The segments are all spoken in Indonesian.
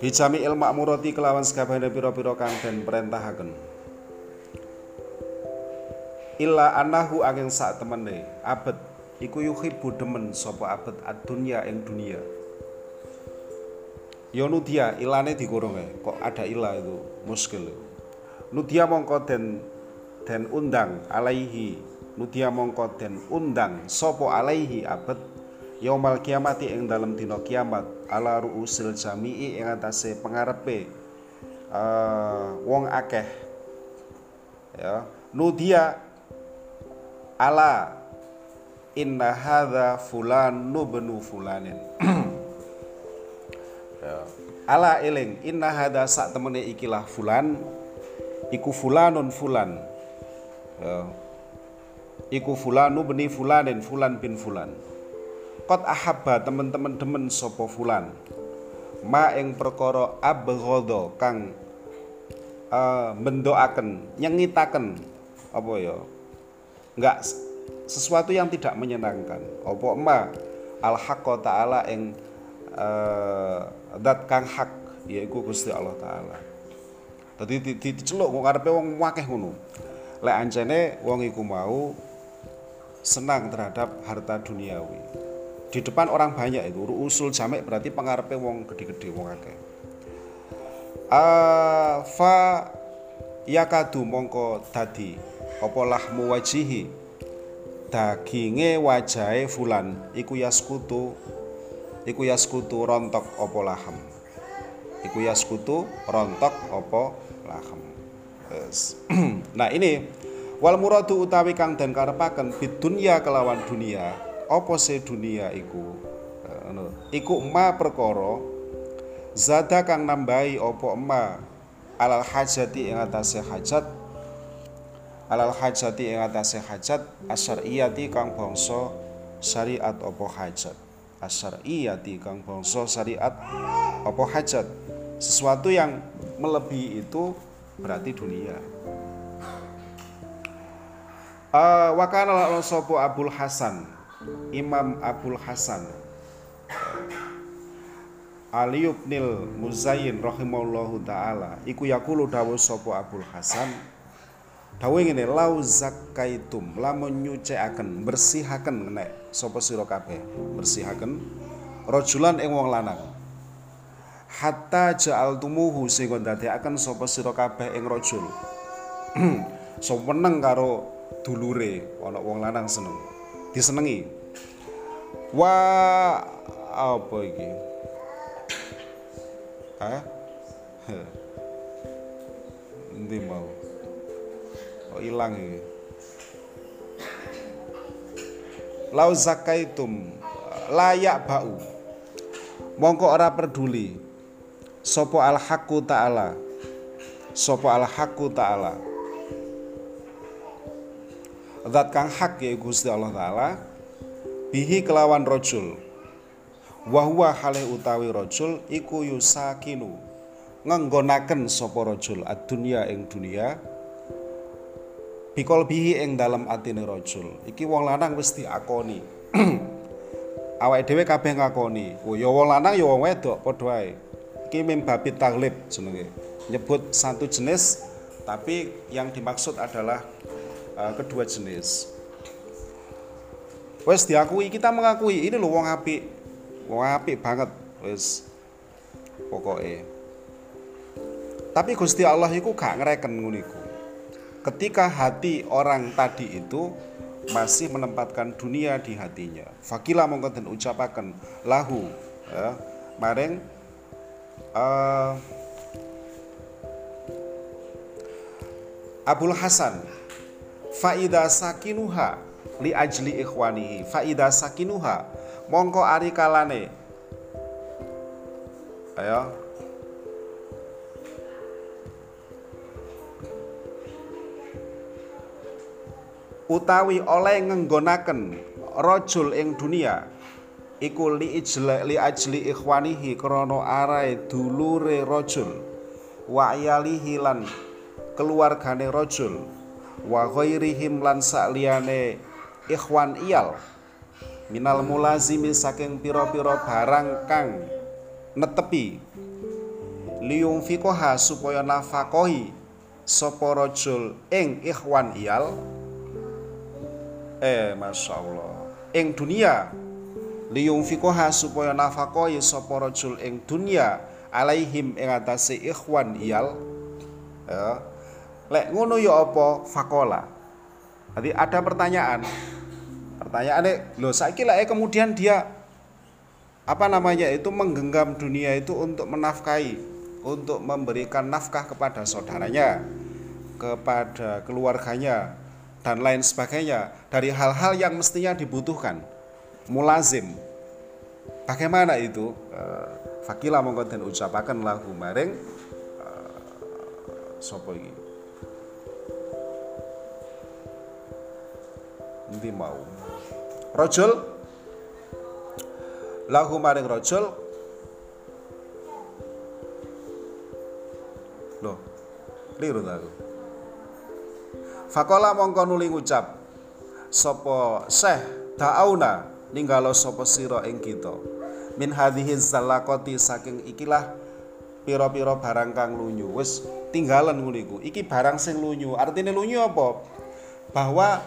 Bijami il makmurati kelawan sekabehane pira-pira kang den perintahaken. Illa anahu angin sak temene abet iku yuhibbu demen sapa abet ad-dunya ing dunia. Ya nudia ilane dikurunge, kok ada ila itu muskil. Nudia mongko den den undang alaihi nudia mongko den undang sapa alaihi abet yaumal kiamati ing dalam dina kiamat ala ruusil jami'i ing atase pengarepe uh, wong akeh ya nudia ala inna hadza fulan nubnu fulanin ya. ala eling inna hadza sak temene ikilah fulan iku fulanun fulan ya. Iku fulanu beni fulanin fulan bin fulan. Kot ahabba teman-teman demen sopo fulan. Ma ing perkara abghadha kang uh, mendoaken nyengitaken apa ya? Enggak sesuatu yang tidak menyenangkan. Apa ma? Al haqqa taala ing uh, kang hak yaiku Gusti Allah taala. Dadi diceluk kok karepe wong akeh ngono. Lek ancene wong iku mau senang terhadap harta duniawi. Di depan orang banyak itu usul jamek berarti pengarepe wong gede-gede wong akeh. Fa yakadu mongko dadi apa lahmu wajihi? Daginge wajahe fulan iku yaskutu iku yaskutu rontok apa laham iku yaskutu rontok apa laham yes. nah ini wal muradu utawi kang den karepaken bidunya kelawan dunia apa se dunia iku? Ngono. Iku ma perkara zada kang nambahi apa ma? Alal hajati ing atase hajat. Alal hajati ing atase hajat asyariyati kang bangsa syariat apa hajat? Asyariyati kang bangsa syariat apa hajat? Sesuatu yang melebihi itu berarti dunia uh, wakana sapa Abul Hasan Imam Abdul Hasan. Ali ibnil Muzayyin rahimallahu taala iku yakulu dawuh sapa Abdul Hasan dawuh ngene lau zakaitum lamun nyucikaken bersihaken nek sapa sira kabeh bersihaken rajulan ing wong lanang. Hatta ja'altumuhu sehingga ndadekaken sapa sira kabeh ing rajul so meneng karo dulure ana wong lanang seneng. Disenengi. Wa apa iki? Hah? Nanti mau? Oh hilang iki? Lau zakaitum layak bau. Mongko ora peduli. Sopo al ta'ala? Sopo al ta'ala Zat kang hak ya Gusti Allah taala bihi kelawan rojul wahwa halih utawi rojul iku yusakinu ngenggonaken sapa rojul ad-dunya ing dunia bikol bihi ing dalam atine rojul iki wong lanang wis diakoni. Awake dhewe kabeh ngakoni oh ya wong lanang ya wong wedok padha wae iki mim babit taglib jenenge. Nyebut satu jenis tapi yang dimaksud adalah uh, kedua jenis. Wes diakui, kita mengakui ini loh wong apik. Wong apik banget wes pokoknya. Tapi Gusti Allah itu gak ngereken nguniku. Ketika hati orang tadi itu masih menempatkan dunia di hatinya. Fakila mongko den ucapaken lahu ya, maring uh, Abul Hasan faida sakinuha li ajli ikhwanihi faida sakinuha. Mongko ari kalane. Ayo. Utawi oleh ngenggonaken rojul ing dunia iku li ijla li ajli ikhwanihi krana arae dulure rojul wa lan keluargane rojul wa ghairihim lan sakliyane ikhwan iyal. Minal mulazimi saking piro-piro barang kang netepi. Liung fikoha supaya nafakohi sapa rajul ing ikhwan iyal. Eh masya Allah ing dunia. Liung fikoha supaya nafakohi sapa rajul ing dunia alaihim ing ikhwan iyal. Ya lek ngono ya apa fakola jadi ada pertanyaan Pertanyaannya, loh saya kira kemudian dia apa namanya itu menggenggam dunia itu untuk menafkahi, untuk memberikan nafkah kepada saudaranya, kepada keluarganya dan lain sebagainya dari hal-hal yang mestinya dibutuhkan. Mulazim. Bagaimana itu? Uh, Fakila mongko den ucapaken lagu maring uh, sapa iki? Nanti mau? Rojul lahu maring rojul loh liru aku? Fakola mongko nuli ngucap sapa Syekh Ta'auna ninggalo sapa sira ing kita? Min hadhihi zalaqati saking ikilah pira-pira barang kang lunyu. Wis tinggalan nguliku iki barang sing lunyu. Artinya lunyu apa? Bahwa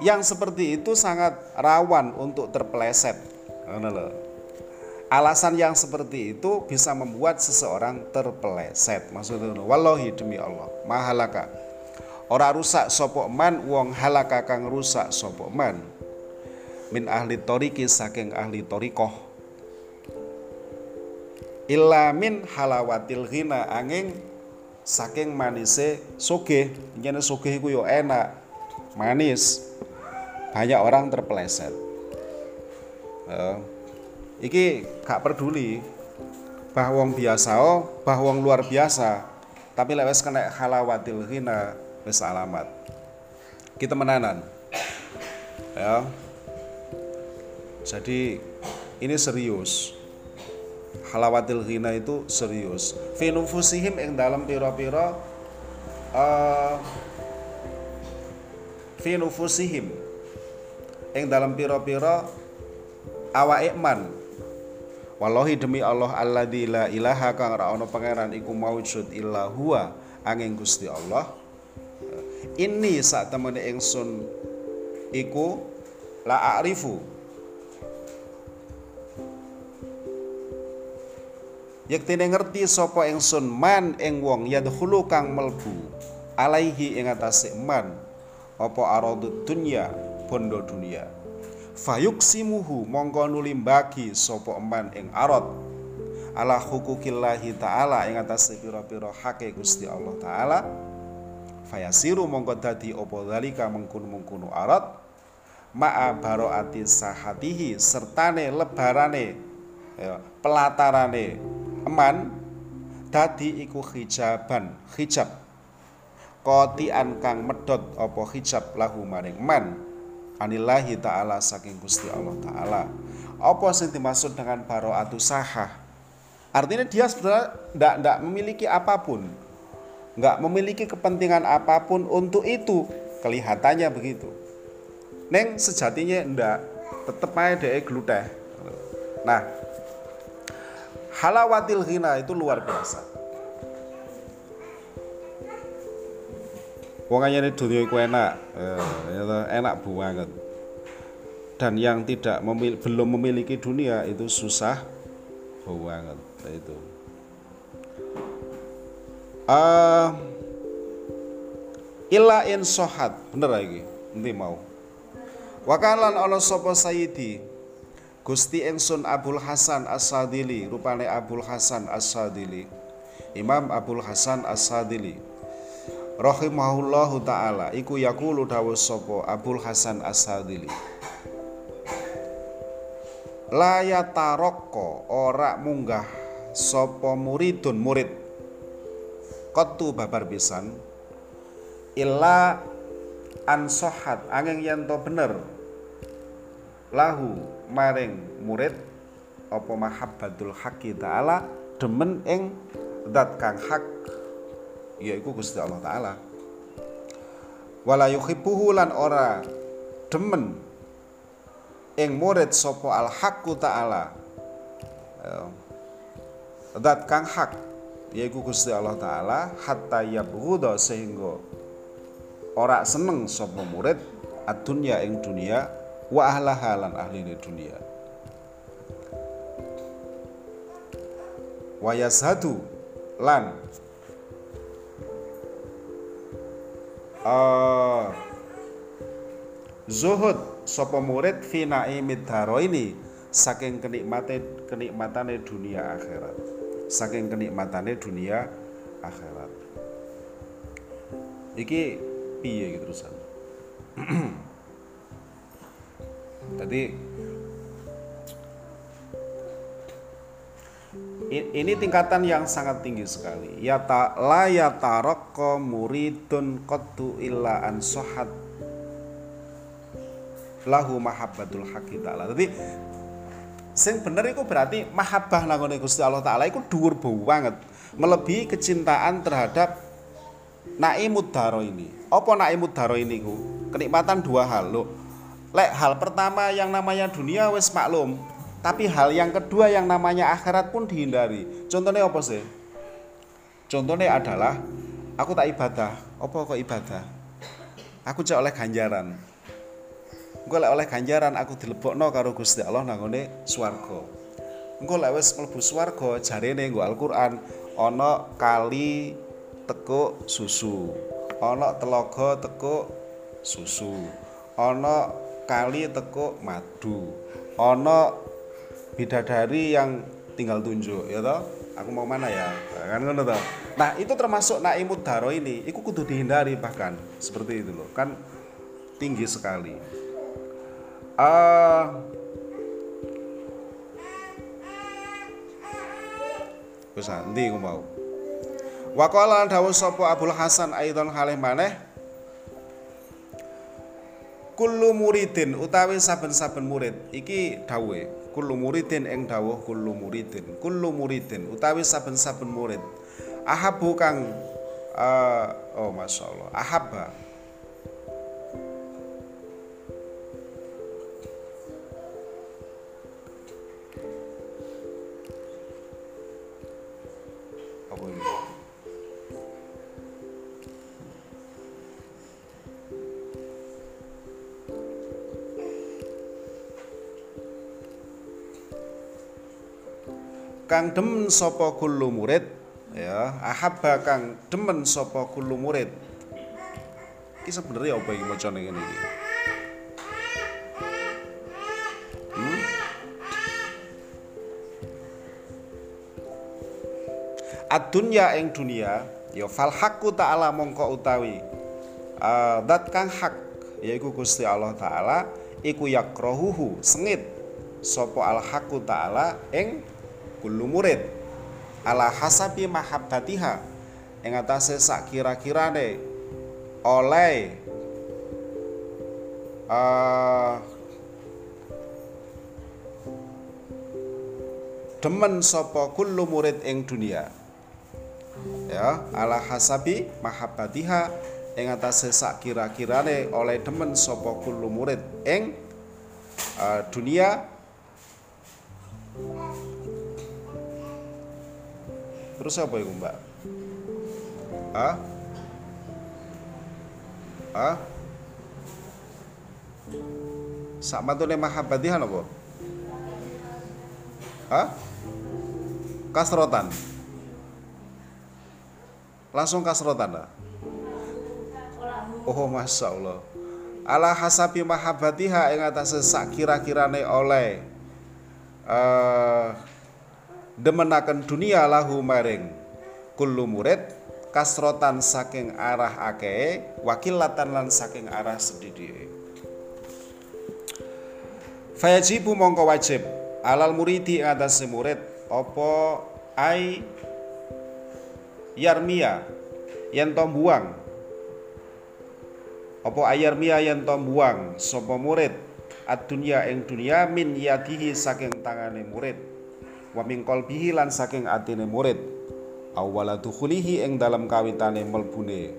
yang seperti itu sangat rawan untuk terpeleset. Alasan yang seperti itu bisa membuat seseorang terpeleset. Maksudnya, wallahi demi Allah, mahalaka. Ora rusak sopok man wong halaka kang rusak sopok man. Min ahli toriki saking ahli torikoh. Illa min halawatil ghina angin saking manise soge. Nyene soge iku yo enak, manis banyak orang terpeleset. Uh, iki gak peduli bah wong biasa oh bah luar biasa. Tapi lewes kena halawatil hina wis alamat. Kita menanan ya. Jadi ini serius. Halawatil hina itu serius. Finufusihim yang dalam piro-piro uh, finufusihim ing dalam pira-pira awake man. Wallahi demi Allah alladzi la ilaha kang ora ana pangeran iku maujud illa huwa angin Gusti Allah. Ini saat temene ingsun iku la a'rifu. Yektine ngerti sapa ingsun man ing wong yadkhulu kang melbu alaihi ing man. Apa aradud dunya bondo dunia. Fayuksimuhu mongko nuli bagi sapa eman ing arad ala hukukillahi taala ing atas pira-pira hake Gusti Allah taala. Fayasiru mongko dadi apa dalika mengkunu-mengkunu arad ma'a baroati sahatihi sertane lebarane ya, pelatarane eman dadi iku hijaban hijab. Kotian kang medot apa hijab lahu maring eman anillahi ta'ala saking Gusti Allah ta'ala. Apa yang dimaksud dengan baro'atu sahah? Artinya dia sebenarnya tidak tidak memiliki apa pun. Nggak memiliki kepentingan apa pun untuk itu. Kelihatannya begitu. Neng sejatinya ndak. Tetep aja deh gluteh. Nah halawatil ghina itu luar biasa Wong ini dunia iku enak, eh, enak banget. Dan yang tidak memil belum memiliki dunia itu susah banget itu. Uh, illa in sohat bener lagi nanti mau? Wakalan ono sopo sayidi Gusti Engsun Abul Hasan As-Sadili rupane Abul Hasan As-Sadili. Imam Abul Hasan As-Sadili rahimahullahu taala iku yaqulu dawuh sapa Abul Hasan As-Sadili. La yataraqqa ora munggah sapa muridun murid. Qattu babar pisan illa ansohat angin yen to bener. Lahu maring murid apa mahabbatul haqqi taala demen ing zat kang hak yaiku Gusti Allah taala. Wala yuhibbuhu lan ora demen ing murid sapa al haqqu taala dat kang hak yaiku Gusti Allah taala hatta yabghudha sehingga ora seneng sapa murid ad-dunya ing dunia wa ahlaha lan ahline dunia. Wa yashadu lan uh, zuhud sapa murid fi ini saking kenikmate kenikmatane dunia akhirat. Saking kenikmatane dunia akhirat. Iki piye gitu terusan? Tadi ini tingkatan yang sangat tinggi sekali. Ya ta la ya taraqqa muridun qattu illa an sohat lahu mahabbatul haqqi ta'ala. Jadi sing bener itu berarti mahabbah nangone Gusti Allah taala iku dhuwur banget, melebihi kecintaan terhadap naimud daro ini. Apa naimud daro ini ku? Kenikmatan dua hal loh. Lek hal pertama yang namanya dunia wis maklum, tapi hal yang kedua yang namanya akhirat pun dihindari. Contohnya apa sih? Contohnya adalah aku tak ibadah. Apa kok ibadah? Aku cek oleh ganjaran. Engko lek oleh ganjaran aku dilebokno karo Gusti Allah nangone swarga. Engko lek wis mlebu swarga jarene nggo Al-Qur'an ana kali tekuk susu. Ana telaga tekuk susu. Ana kali tekuk madu. Ana bidadari yang tinggal tunjuk ya toh? Aku mau mana ya? Kan ngono toh? Nah itu termasuk naimud daro ini itu kudu dihindari bahkan seperti itu loh. Kan tinggi sekali. Uh, bisa nanti aku mau. Waqala dawuh sapa Abdul Hasan aidon halih maneh? Kullu muridin utawi saben-saben murid iki dawuhe kullu muridin ing dawuh kullu muridin. Kullu muridin utawi saben-saben murid. Ahabu kang uh, oh masyaallah ahabba kang demen sapa kullu murid? Ya ahabba kang demen sapa kullu murid. Iki sebenarnya apa iki macane ngene iki? Hmm? Adunya ing dunia ya fal haqqu ta'ala mongko utawi uh, dat kang hak yaiku Gusti Allah taala iku yakrohuhu sengit. Sapa al haqqu taala ing kullu murid ala hasabi mahabbatiha ing atase sak kira-kirane oleh uh, demen sapa kullu murid ing dunia. Ya ala hasabi mahabbatiha ing atase sak kira-kirane oleh demen sapa kullu murid ing uh, dunia Terus apa itu mbak? Ah? Ah? Sama tuh mahabbatihan apa? Hah? Kasrotan. Langsung kasrotan lah. Oh masya Allah. Ala hasabi mahabbatiha yang atas sak kira-kirane oleh uh, demenaken dunia lahu maring. Kullu murid kasrotan saking arah ake wakilatan lan saking arah sedidi fayajibu mongko wajib. Alal muridi atas murid opo ai yarmia yen to buang opo ayarmia yen to buang sapa murid? Ad dunya ing dunia min yadihi saking tangane murid wa min qalbihi lan saking atine murid. Awwala dukhulihi ing dalam kawitane melbune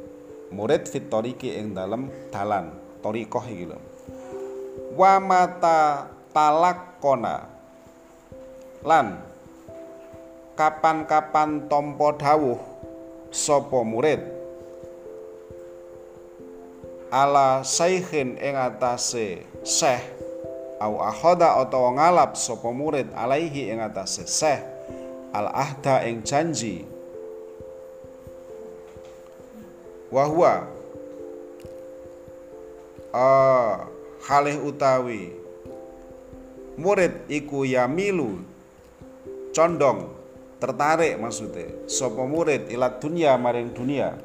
murid fit tariqi ing dalam dalan thariqah iki lho. Wa mata talak kona lan kapan-kapan tompo dawuh sapa murid. Ala saikhin ing atase syekh au akhoda utawa ngalap sapa murid alaihi ing atase syekh al ahda ing janji. Wahwa uh, halih utawi murid iku yamilu condong tertarik maksudnya sapa murid ilat dunia maring dunia.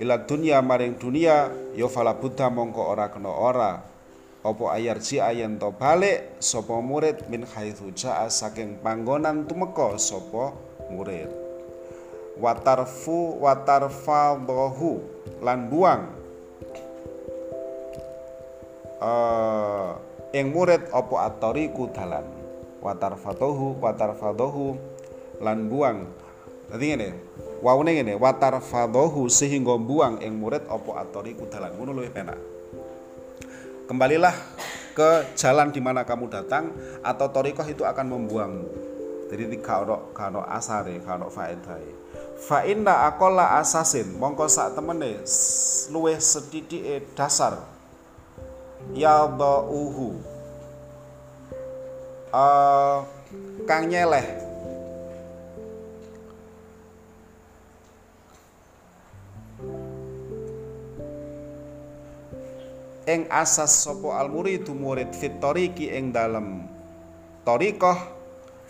Ilat dunia maring dunia yo ya buddha mongko ora kena ora apa ayar ji ayen to? Balik sapa murid? Min haitsu jaa saking panggonan tumeka sapa murid? Watarfu watarfadhahu lan buang. Uh, murid apa atoriku dalan? Watarfadahu watarfadahu lan buang. Dadi ngene waune ngene watarfadahu sehingga buang ing murid apa atoriku dalan? Ngono luwih penak kembalilah ke jalan di mana kamu datang atau torikoh itu akan membuangmu jadi tiga ono kano asare kano faedai. Fa inna aqalla asasin mongko sak temene luwih sedhithike dasar. Yadauhu. Uh, kang nyeleh ing asas sapa al muridu murid fit tariqi ing dalem tariqah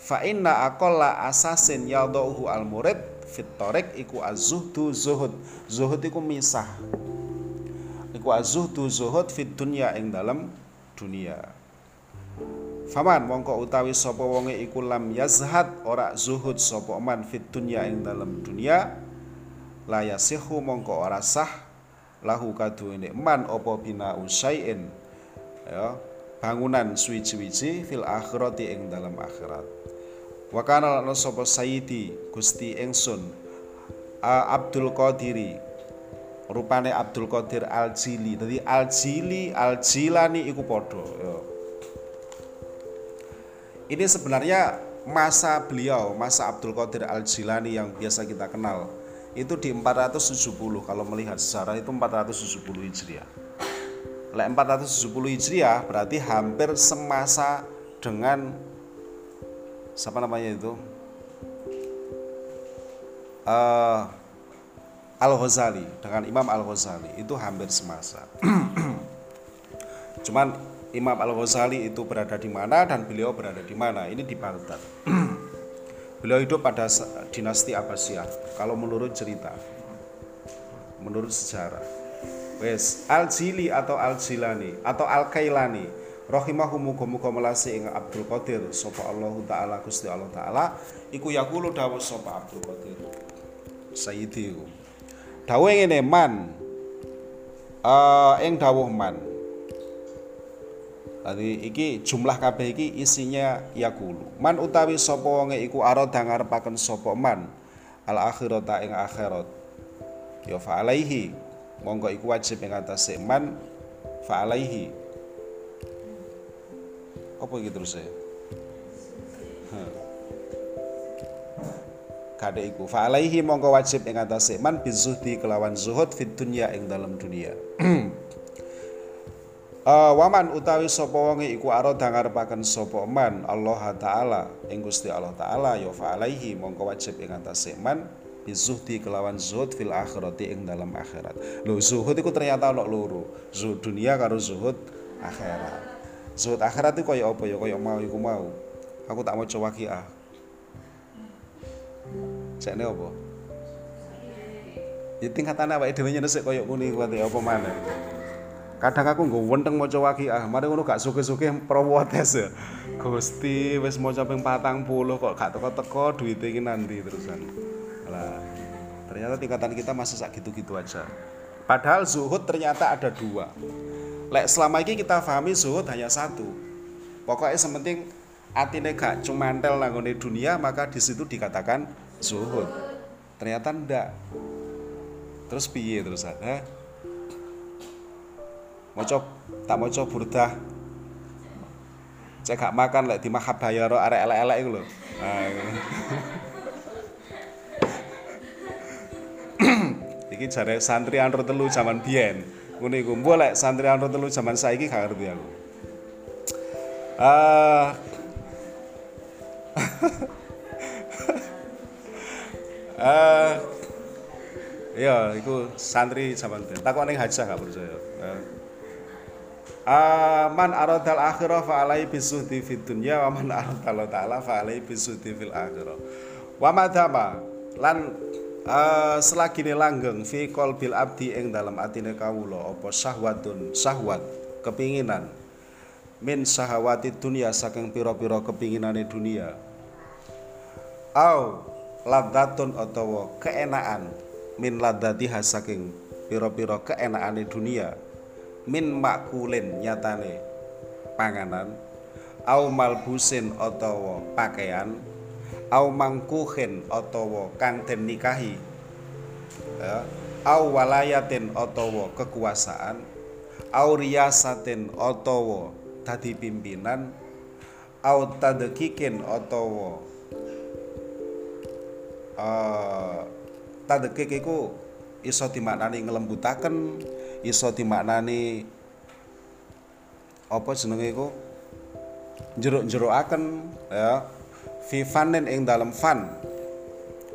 fa inna aqalla asasin yadauhu al murid fitorek iku azuhdu zuhud. Zuhud iku misah. Iku azuhdu zuhud fit dunya ing dalam dunia. Faman mongko utawi sapa wonge iku lam yazhad ora zuhud sapa man fit dunya ing dalam dunia. La yasihu mongko ora sah lahu kaduwene man apa bina usaiin ya bangunan suwi-wiji fil akhirati ing dalam akhirat Wa kana lan sapa Sayyidi Gusti ingsun Abdul Qadiri rupane Abdul Qadir Al Jili. Dadi Al Jili, Al Jilani iku padha ya. Ini sebenarnya masa beliau, masa Abdul Qadir Al Jilani yang biasa kita kenal itu di 470 kalau melihat sejarah itu 470 Hijriah. Lek 470 Hijriah berarti hampir semasa dengan siapa namanya itu uh, Al Ghazali dengan Imam Al Ghazali itu hampir semasa. Cuman Imam Al Ghazali itu berada di mana dan beliau berada di mana? Ini di Baghdad. beliau hidup pada dinasti Abbasiyah. Kalau menurut cerita, menurut sejarah. Wes Al Jili atau Al Jilani atau Al Kailani rahimahu muga-muga Abdul Qadir sapa Allah taala Gusti Allah taala iku yaqulu dawuh sapa Abdul Qadir Sayyidi dawuh ngene man uh, ing dawuh man Tadi iki jumlah kabeh iki isinya yakulu. Man utawi sapa wonge iku arada ngarepaken sapa man al akhirata ing akhirat. Ya fa alaihi monggo iku wajib ing atase man fa alaihi apa iki terus e? Kade iku fa alaihi mongko wajib ing atase man bizuhdi kelawan zuhud fid dunya ing dalam dunia. Uh, waman utawi sapa wonge iku arada ngarepaken sapa man Allah taala ing Gusti Allah taala ya alaihi mongko wajib ing atase man bizuhdi kelawan zuhud fil akhirati ing dalam akhirat. Lho zuhud iku ternyata ana loro, zuhud dunia karo zuhud akhirat. Zuhud akhirat itu kaya apa ya kaya mau iku mau. Aku tak mau coba ah. Sakne apa? Ya tingkatan apa dhewe nyenesik kaya ngene iku apa mana? Kadang aku nggo wenteng maca ah, mari ngono gak suke-suke prowotes ya. Gusti wis maca ping 40 kok gak teko-teko duwite iki nanti terusan. Lah, ternyata tingkatan kita masih sak gitu-gitu aja. Padahal zuhud ternyata ada dua. Lek selama ini kita pahami zuhud hanya satu. Pokoknya sementing atine gak cuma mantel nanggone dunia maka di situ dikatakan zuhud. Ternyata ndak. Terus piye terus ada? Maca tak maca burdah. Cek gak makan lek dimahab bayaro arek elek-elek iku lho. Nah, iki jare santri antro telu zaman biyen. Ngono iku mbok santri antro telu zaman saiki gak ngerti aku. Uh, uh, ya iku santri zaman biyen. Takok ning hajah gak percaya uh, man aradal akhirah fa alai bisuhdi fid dunya wa man aradal ta'ala fa alai bisuhdi fil akhirah. Wa madama lan uh, selagi langgeng fi qalbil abdi ing dalam atine kawula apa syahwatun syahwat kepinginan. Min syahwati dunia saking pira-pira kepinginane dunia. Au ladatun utawa keenaan min ladatiha saking pira-pira keenaane dunia min makulin nyatane panganan au malbusin utawa pakaian au mangkuhin utawa kang den nikahi ya, au walayatin utawa kekuasaan au riyasatin utawa dadi pimpinan au tadkikin utawa uh, tadkik iku iso dimaknani ngelembutaken iso dimaknani apa jenenge iku? Jeruk-jerukaken ya. Fi fanin ing dalam fan.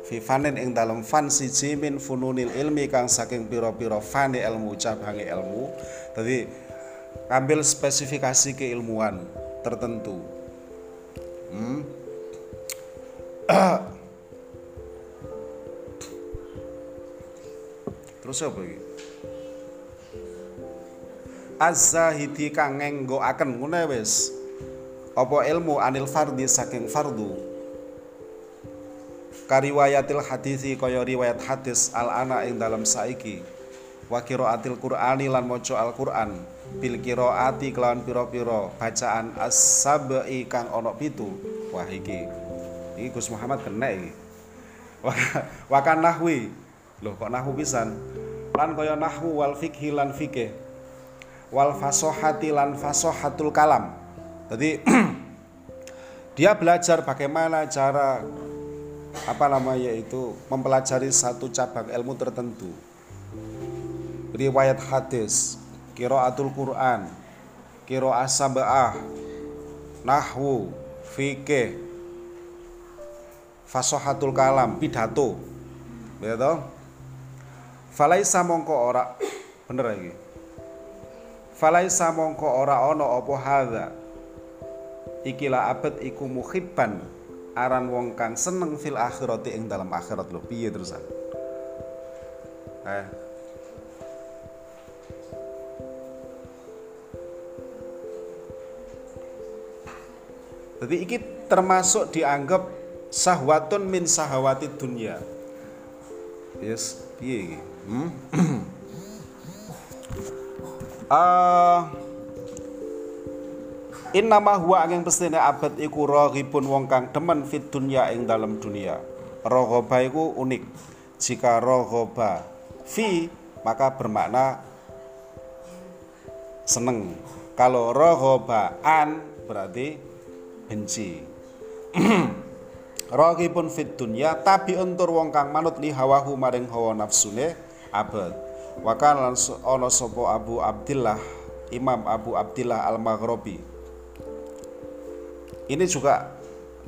Fi fanin ing dalam fan siji min fununil ilmi kang saking pira-pira fani ilmu cabange ilmu tadi ambil spesifikasi keilmuan tertentu. Hmm? terus apa iki az-zahidi kang ngenggokaken ngene wis. Apa ilmu anil fardi saking fardu? Kariwayatil hadisi kaya riwayat hadis al ana ing dalam saiki. Wa qiraatil qur'ani lan maca al qur'an bil qiraati kelawan pira-pira bacaan as-sab'i kang ana pitu. Wah iki. Iki Gus Muhammad kena iki. Wa kan nahwi. Lho kok nahwu pisan? Lan kaya nahwu wal fikhi lan fikih wal fasohati lan fasohatul kalam. Jadi dia belajar bagaimana cara apa namanya itu mempelajari satu cabang ilmu tertentu. Riwayat hadis, kiraatul Quran, kiro asabah, nahwu, fikih, fasohatul kalam, pidato. Betul? Falaisa mongko ora bener lagi Falaisa mongko ora ana apa hadza Ikilah abad iku muhibban aran wong kang seneng fil akhirati ing dalam akhirat lho piye terusan eh Jadi iki termasuk dianggap sahwatun min sahawati dunia. Yes, piye? Hmm? uh, Innama huwa angin pestine abad iku raghibun wong kang demen fit dunya ing dalam dunia. Raghoba iku unik. Jika raghoba fi maka bermakna seneng. Kalau raghoba an berarti benci. Raghibun fit dunya tapi untuk wong kang manut li hawahu maring hawa nafsune abad. Wakan ana sapa Abu Abdillah Imam Abu Abdillah Al-Maghribi. Ini juga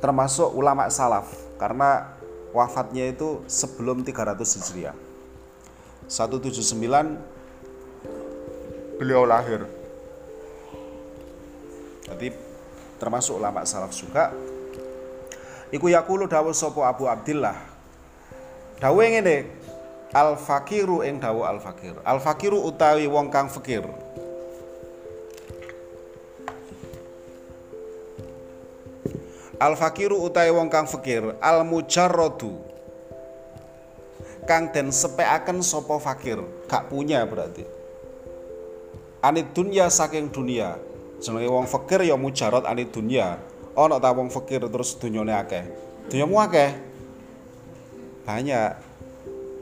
termasuk ulama salaf karena wafatnya itu sebelum 300 Hijriah. 179 beliau lahir. Jadi termasuk ulama salaf juga. Iku yakulu dawuh sapa Abu Abdillah. Dawuh ngene, al fakiru ing dawu al fakir al fakiru utawi wong kang fakir. Al fakiru utawi wong kang fakir. Al mujarradu kang den sepeaken sapa fakir. Gak punya berarti. Anit dunia saking dunia. Jenenge wong fakir ya mujarrad anit dunia ana ta wong fakir terus dunyane akeh. Dunyamu akeh? Banyak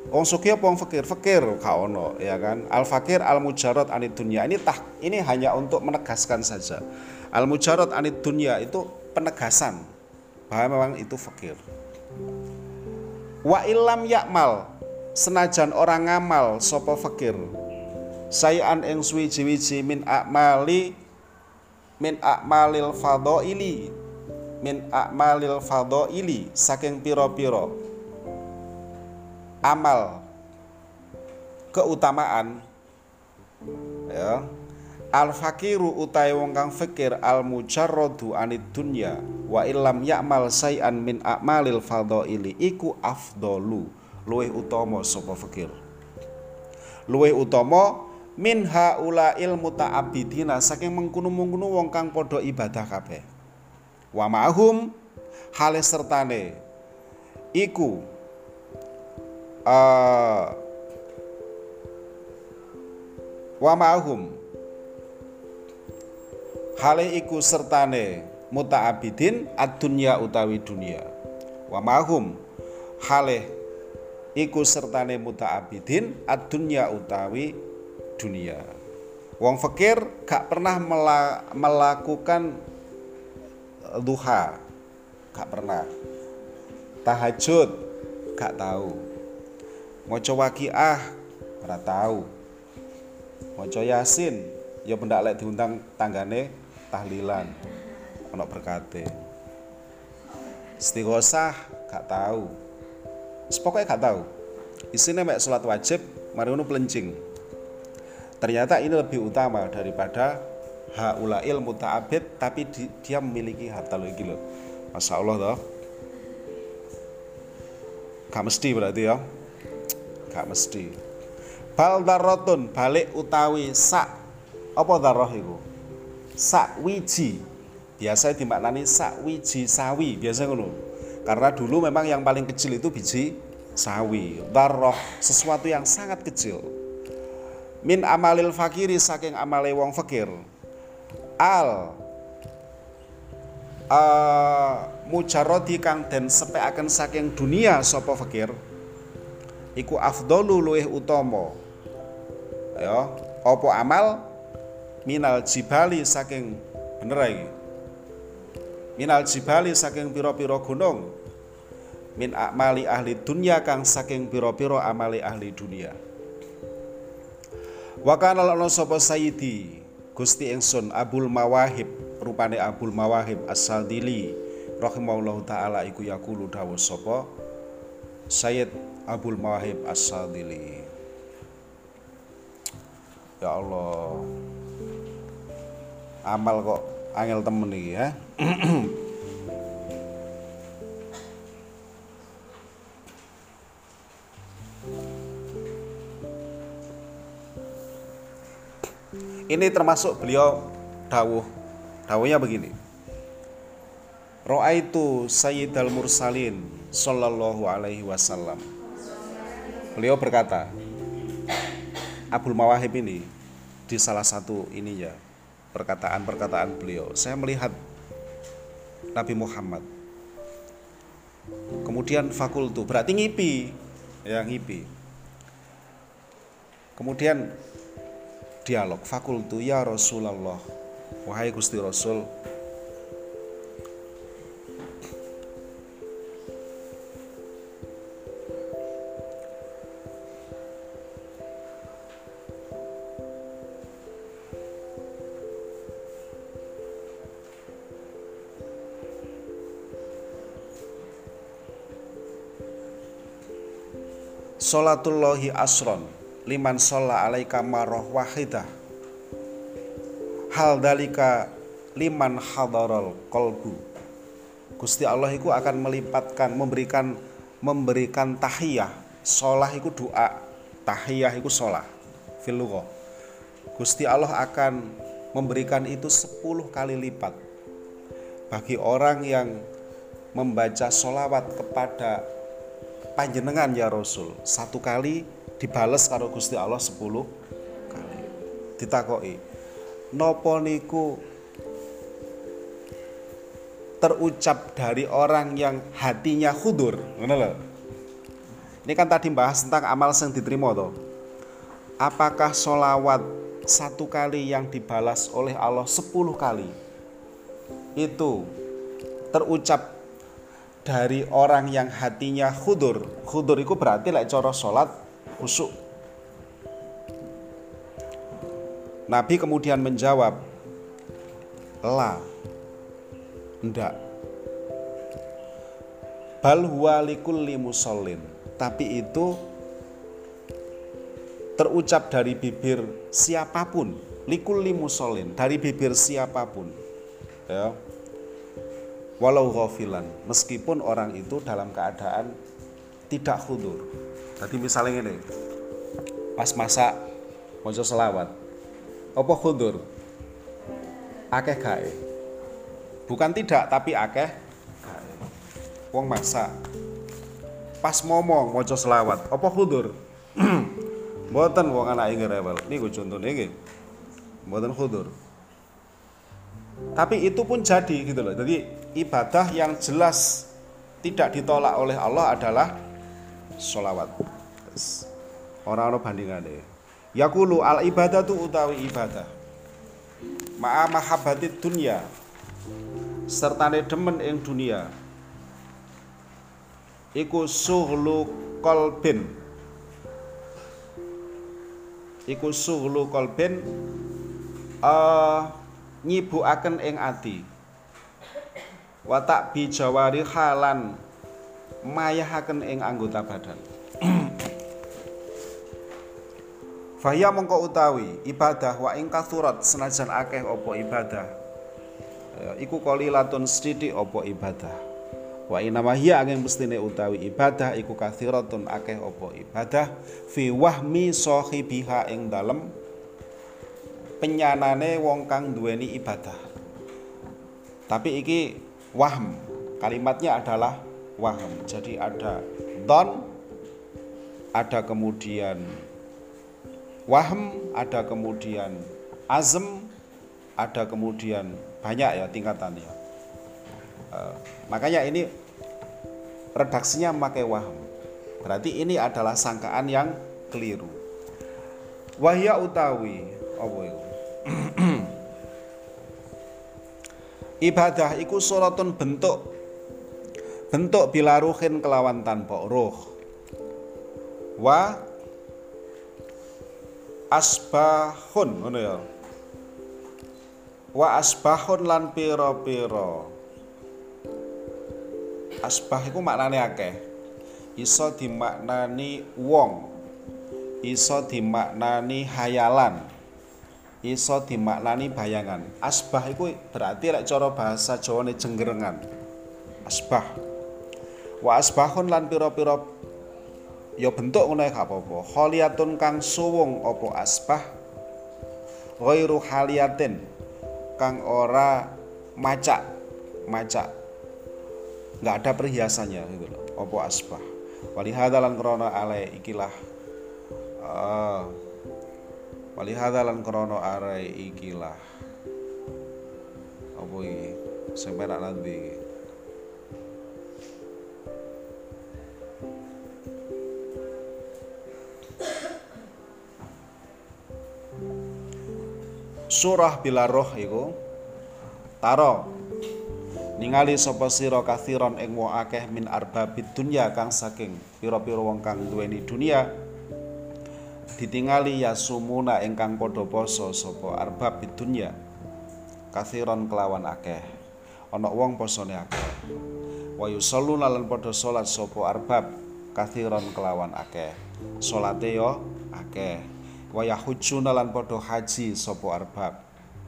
Wong sugih apa wong fakir? Fakir gak ono, ya kan? Al fakir al mujarrad anid dunya. Ini tah ini hanya untuk menegaskan saja. al mujarrad anid dunya itu penegasan bahwa memang itu fakir wa ilam yakmal senajan orang ngamal sopo fakir sayan ing suwiji-wiji min akmali min akmalil fadhaili min akmalil fadhaili saking piro-piro amal keutamaan ya. Al fakiru utai wong kang fikir al mujarradu anid dunya wa illam ya'mal sayan min a'malil fadhaili iku afdalu. Luwih utama sapa fakir luwih utama min haula ilmu ta'abidina saking mengkunu-mengkunu wong kang padha ibadah kabeh. Wa ma'hum hale sertane iku uh, wa ma'hum. Hale iku sertane muta'abidin ad-dunya utawi dunia. Wa mahum. Hale iku sertane muta'abidin ad-dunya utawi dunia. Wong fakir gak pernah melakukan duha. Gak pernah. Tahajud gak tahu maca waqiah ora tahu maca yasin ya pendak lek diundang tanggane tahlilan ono berkate. Istighosah gak tahu pokoknya gak tahu isinya mek sholat wajib mari ngono pelencing. Ternyata ini lebih utama daripada haulail muta'abid tapi di, dia memiliki harta lagi loh Masya Allah toh. Gak mesti berarti ya gak mesti. Bal darrotun balik utawi sak. Apa darroh itu sakwiji biasa dimaknani sakwiji sawi biasa ngono. Karena dulu memang yang paling kecil itu biji sawi. Darroh sesuatu yang sangat kecil. Min amalil fakiri saking amale wong fakir. Al uh, mujarrodi kang den sepeaken saking dunia sapa fakir iku afdalu luwih utama. Ya apa amal? Minal jibali saking bener lagi minal jibali saking piro-piro gunung. Min akmali ahli dunia kang saking piro-piro amali ahli dunia. Wakana lana sapa sayyidi Gusti ingsun Abul Mawahib rupane Abul Mawahib As-Saldili rahimahullahu taala iku yaqulu dawuh sapa? Sayyid Abul Mawahib As-Saldili Ya Allah amal kok angel temen iki ya Ini termasuk beliau dawuh. Dawuhnya begini. Ro'aitu Sayyidal Mursalin sallallahu alaihi wasallam. Beliau berkata, Abdul Mawahib ini di salah satu ininya perkataan-perkataan beliau. Saya melihat Nabi Muhammad. Kemudian fakultu berarti ngipi, ya ngipi. Kemudian dialog fakultu ya Rasulullah, wahai Gusti Rasul, Salatullahi asron liman sholla alaika maroh wahidah. Hal dalika liman hadaral kolbu Gusti Allah itu akan melipatkan memberikan memberikan tahiyah. Sholah itu doa tahiyah itu sholah. Filugoh Gusti Allah akan memberikan itu 10 kali lipat. Bagi orang yang membaca sholawat kepada panjenengan ya Rasul. Satu kali dibales karo Gusti Allah sepuluh kali. Ditakoki nopo niku terucap dari orang yang hatinya khudur? Ini kan tadi bahas tentang amal yang diterima toh apakah solawat satu kali yang dibalas oleh Allah sepuluh kali? Itu terucap dari orang yang hatinya khudur. Khudur itu berarti like coro sholat khusyuk Nabi kemudian menjawab la ndak. Bal huwa likulli tapi itu terucap dari bibir siapa pun. Likulli musallin dari bibir siapa pun. Ya walau ghafilan meskipun orang itu dalam keadaan tidak khudur. Jadi misalnya ini pas masak mojo selawat apa khudur? Akeh gae. Bukan tidak tapi akeh gae. Wong masak. Pas ngomong mojo selawat apa khudur? Mboten wong anak ini rebel niku contohnya nggih. Mboten khudur. Tapi itu pun jadi gitu loh. Jadi ibadah yang jelas tidak ditolak oleh Allah adalah sholawat. Orang-orang bandingan deh. Yakulu al ibadah tu utawi ibadah. Ma'a mahabbati dunya. Serta demen ing dunia. Iku suhlu kolbin iku suhlu kolbin uh, nyibukaken ing ati watak bijawari halan mayahaken ing anggota badan. Fahya mongko utawi ibadah wa ing kathurat senajan akeh opo ibadah. Ya, iku qalilatun sithik opo ibadah. Wa inama hiya angin mestine utawi ibadah iku kathiratun akeh opo ibadah. Fi wahmi sahibiha ing dalem penyanane wong kang duweni ibadah. Tapi iki wahm. Kalimatnya adalah wahm. Jadi ada don ada kemudian wahm ada kemudian azm ada kemudian banyak ya tingkatannya uh, makanya ini redaksinya memakai wahm. Berarti ini adalah sangkaan yang keliru. Wahya utawi itu ibadah iku suratun bentuk bentuk bilaruhin kelawan tanpa ruh. Wa asbahun ngono ya. Wa asbahun lan pira-pira. Asbah iku maknane akeh. Iso dimaknani wong iso dimaknani hayalan iso dimaknani bayangan. Asbah iku berarti lek cara bahasa Jawane jenggerengan. Asbah. Wa asbahun lan pira-pira ya bentuk ngono gak apa-apa. Khaliyatun kang suwung apa asbah? Ghairu haliyatin kang ora macak macak. Nggak ada perhiasannya gitu loh apa asbah. Walihada lan krana ale ikilah uh, walihada lan krana are ikilah. Apa iki? Sing perak nanti surah bila roh iku taro ningali sapa sira kathiron ing akeh min arbabid dunya kang saking pira-pira wong kang duweni dunia ditingali yasumuna ingkang padha poso sapa arbabid dunya. Kathiron kelawan akeh. Ana wong posone akeh. Wa yusalluna lan padha salat sapa arbab kathiron kelawan akeh. Salate yo akeh. Waya hujuna lan padha haji sapa arbab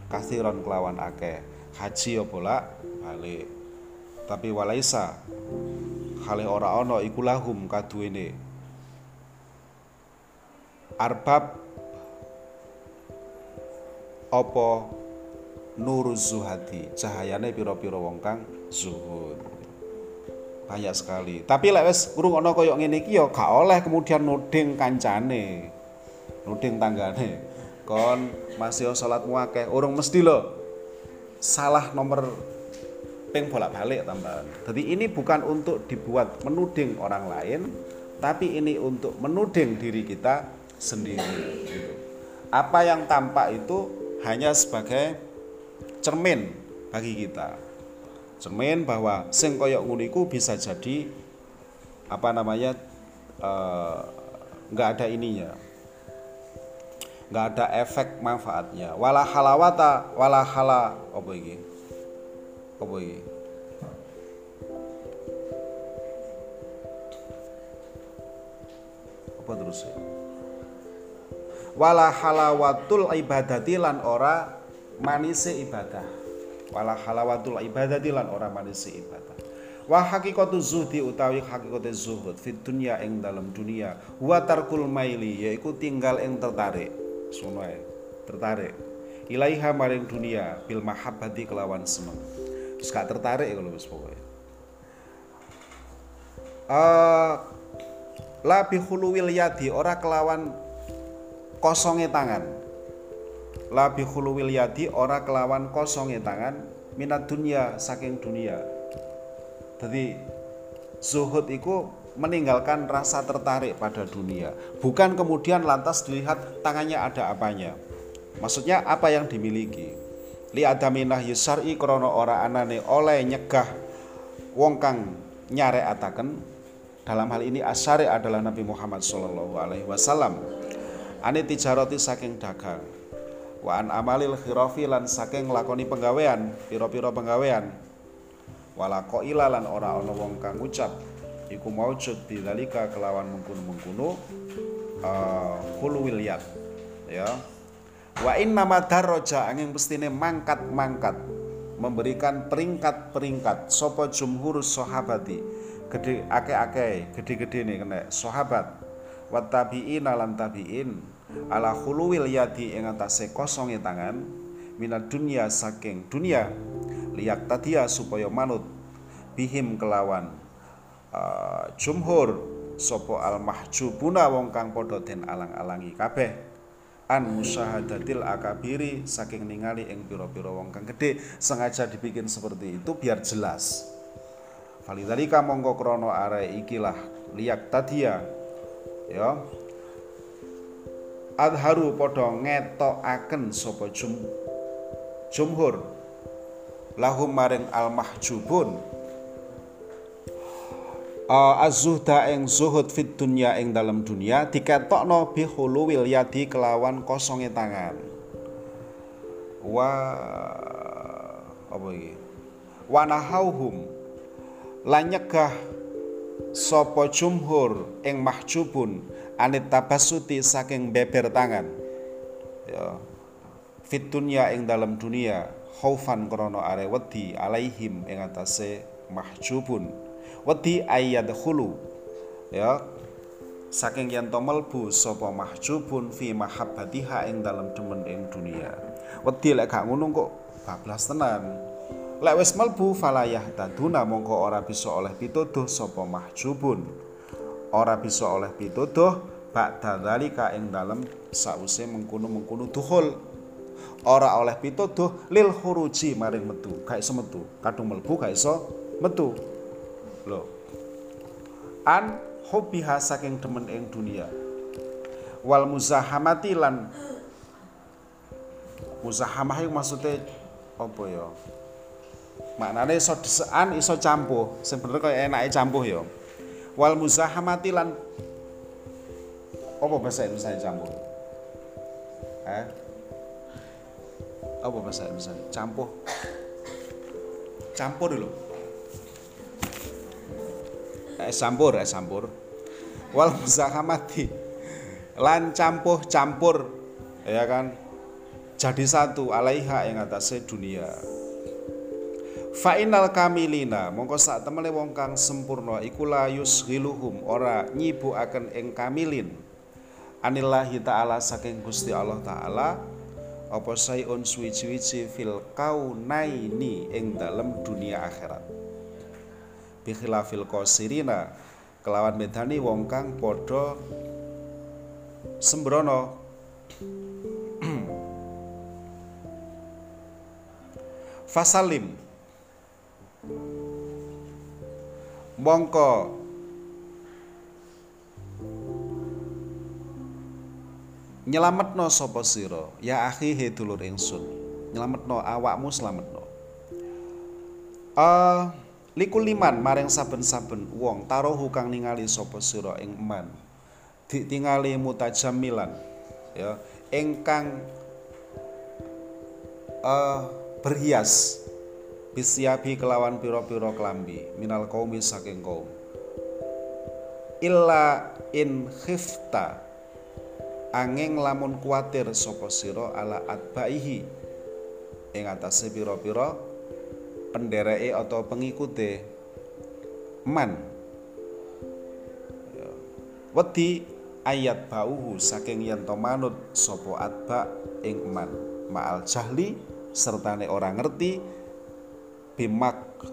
kathiron kelawan akeh. Haji ya bola balik. Tapi walaisa hale ora ana iku lahum kaduwene arbab apa nur zuhadi? Cahayane pira-pira wong kang zuhud. Banyak sekali. Tapi lek wis urung ana kaya ngene iki ya oleh kemudian nuding kancane. Nuding tanggane. Kon masih salatmu akeh urung mesti lo salah nomor ping bolak-balik tambahan. Jadi ini bukan untuk dibuat menuding orang lain, tapi ini untuk menuding diri kita sendiri. Gitu. Apa yang tampak itu hanya sebagai cermin bagi kita. cermin bahwa sing koyok nguniku bisa jadi apa namanya eh, nggak uh, ada ininya nggak ada efek manfaatnya wala halawata wala hala apa iki apa iki apa terus ya? Wala halawatul ibadati lan ora manise ibadah. Wala halawatul ibadati lan ora manise ibadah. Wa hakikatu zuhdi utawi hakikate zuhud fit dunya ing dalam dunia. Wa tarkul maili yaiku tinggal ing tertarik. Sono tertarik. Ilaiha maring dunia bil mahabbati kelawan seneng. Terus gak tertarik kalau wis pokoke. Uh, la bi khuluwil yadi ora kelawan kosonge tangan la bi khuluwil yadi ora kelawan kosonge tangan minat dunia saking dunia jadi zuhud itu meninggalkan rasa tertarik pada dunia. Bukan kemudian lantas dilihat tangannya ada apanya. Maksudnya apa yang dimiliki. Li adaminah yusari krono ora anane oleh nyegah wong kang nyare ataken dalam hal ini asyari adalah Nabi Muhammad Shallallahu Alaihi Wasallam. Ani tijaroti saking dagang. Wa an amalil khirofi lan saking lakoni penggawean, piro-piro penggawean. Walako ilalan ora ono wong kang ucap iku maujud bidzalika kelawan mengkuno-mengkuno uh, ya. Wa inna madarraja angin pestine mangkat-mangkat memberikan peringkat-peringkat. Sopo jumhur sahabati gede ake-ake gede-gede nih kena sahabat wa tabi'in lan tabi'in. Ala khuluwil yadi ing atase kosonge tangan. Minat dunia saking dunia. Liyak tadia supaya manut. Bihim kelawan uh, jumhur. Sopo al mahjubuna wong kang padha den alang-alangi kabeh. An musyahadatil akabiri saking ningali ing pira-pira wong kang gede sengaja dibikin seperti itu biar jelas. Falidhalika mongko krono are ikilah. Liyak tadia ya. Adharu padha ngetokaken sapa jum jumhur. Lahum maring al mahjubun uh, az-zuhda ing zuhud fit dunya ing dalam dunia diketokno bi khuluwil yadi kelawan kosonge tangan. Wa apa iki? Wa nahauhum lan nyegah sapa jumhur ing mahjubun anit tabasuti saking beber tangan? Ya fit dunya ing dalam dunia khaufan krana are wedi alaihim ing atase mahjubun. Wedi ayyadkhulu ya saking yen to mlebu sapa mahjubun fi mahabbatiha ing dalem demen ing dunia. Wedi lek gak ngono kok bablas tenan lek wis mlebu falayah taduna mongko ora bisa oleh pituduh sapa mahjubun ora bisa oleh pituduh ba'da dzalika ing dalem sause mengkono-mengkono duhul ora oleh pituduh lil khuruji maring metu gak iso metu kadung mlebu gak iso metu Loh. An hobiha saking demen ing dunia. Wal muzahamati lan muzahamah maksudnya apa ya? Maknane iso desekan iso campuh. Bener kaya enake campuh ya. Wal muzahamati lan apa bahasa Indonesia campuh? Eh? Apa bahasa Indonesia? Campuh. Campur dulu es campur es campur wal muzahamati lan campuh campur ya kan jadi satu alaiha yang atasnya dunia Fa'inal kamilina mongko sak temene wong kang sempurna iku la yusghiluhum ora nyibukaken ing kamilin. Anillahi taala saking Gusti Allah taala apa sayun suwi-wiji fil kaunaini ing dalem dunia akhirat. Bikhilafil qasirina kelawan medani wong kang padha sembrono. Fasalim mongko. Nyelametno sapa sira? Ya akhi he dulur ingsun. Nyelametno awakmu slametno uh, liku liman maring saben-saben wong taruh kang ningali sapa sira ing eman. Ditingali mutajammilan ya ingkang uh, berhias bisiabi kelawan piro-piro kelambi minal kaumi saking kaum illa in khifta angin lamun kuatir sapa sira ala atbaihi. Ing atase pira-pira pendereke atau pengikute man. Ya. wedi ayat bauhu saking yen to manut sapa atba ing man. Ma'al jahli sertane orang ngerti bimak eh,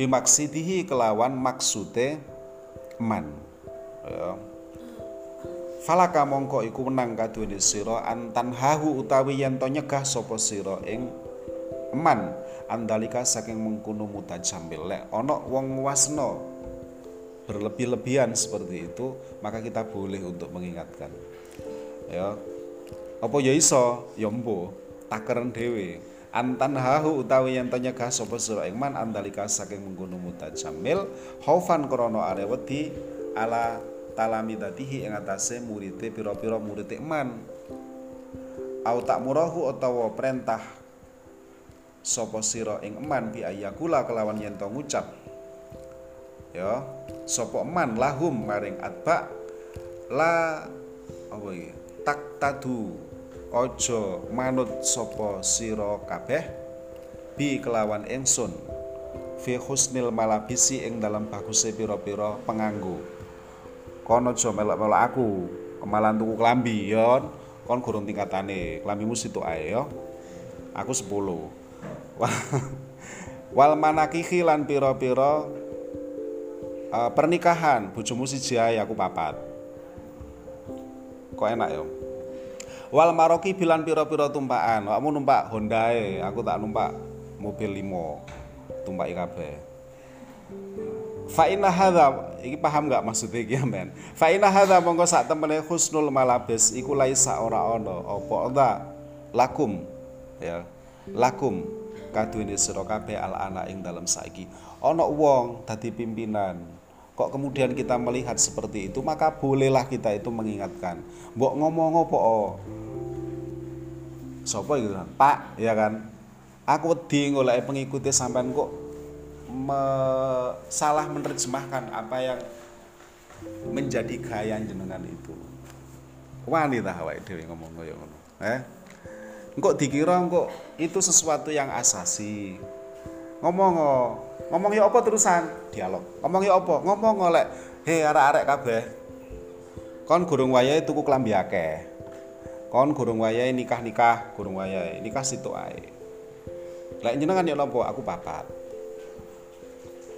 bimaksidihi kelawan maksude man ya. Falaka mongko iku menang kaduweni sira antan hahu utawi yen to nyegah sapa sira ing man. Andalika saking mengkono mutajamil lek ana wong wasna berlebih-lebihan seperti itu maka kita boleh untuk mengingatkan ya apa ya iso? Ya mbo takeren dhewe. Antan hahu utawi yen nyegah sapa sira ing man andalika saking mengkono mutajamil khaufan krana are wedi ala talamidatihi ing atase murite pira-pira murid man au tak murahu utawa perintah sapa sira ing eman bi ayakula kelawan yen to ngucap. Ya sapa eman lahum maring atba la apa iki tak tadu ojo manut sapa sira kabeh bi kelawan ingsun fi husnil malabisi ing dalam baguse pira-pira penganggo. Kon aja melok-melok aku kemalan tuku klambi ya. Kon gurung tingkatane klambimu situ ae ya. Aku 10 wal manakihi lan pira-pira uh, pernikahan bojomu siji ae aku papat. Kok enak ya wal maroki bilan piro-piro tumpakan. Kamu numpak Honda e aku tak numpak mobil limo. Tumpak kabeh. Fa inna iki paham gak maksudnya iki men? Fa inna hadza mongko sak temene husnul malabis iku laisa ora ana apa ora lakum. Ya. Lakum. Kaduwene sira kabeh al ana ing dalam saiki. Ana wong dadi pimpinan kok kemudian kita melihat seperti itu maka bolehlah kita itu mengingatkan. Mbok ngomong apa? Sopo gitu kan Pak ya kan? Aku wedi golek pengikuti sampean kok me, salah menerjemahkan apa yang menjadi gaya jenengan itu. Wanita awake dhewe ngomong kaya ngono eh? Kok dikira kok itu sesuatu yang asasi ngomong ngomong ya apa terusan? Dialog. Ngomong ya apa? Ngomong oleh he arek-arek kabeh. Kon gurung wayahe tuku klambi akeh. Kon gurung wayahe nikah-nikah gurung wayahe nikah situ ae. Lek jenengan ya napa? Aku papat.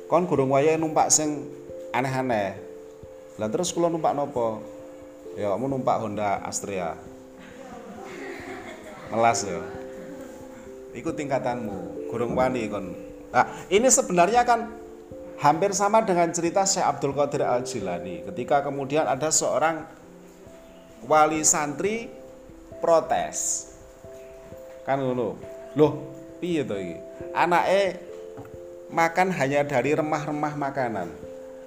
Kon gurung wayahe numpak sing aneh-aneh. Lah terus kula numpak napa? Ya kamu numpak Honda Astrea. Melas ya. Iku tingkatanmu. Gurung wani kon nah ini sebenarnya kan hampir sama dengan cerita Syekh Abdul Qadir Al Jilani ketika kemudian ada seorang wali santri protes. Kan ngono loh piye to iki? Anake makan hanya dari remah-remah makanan.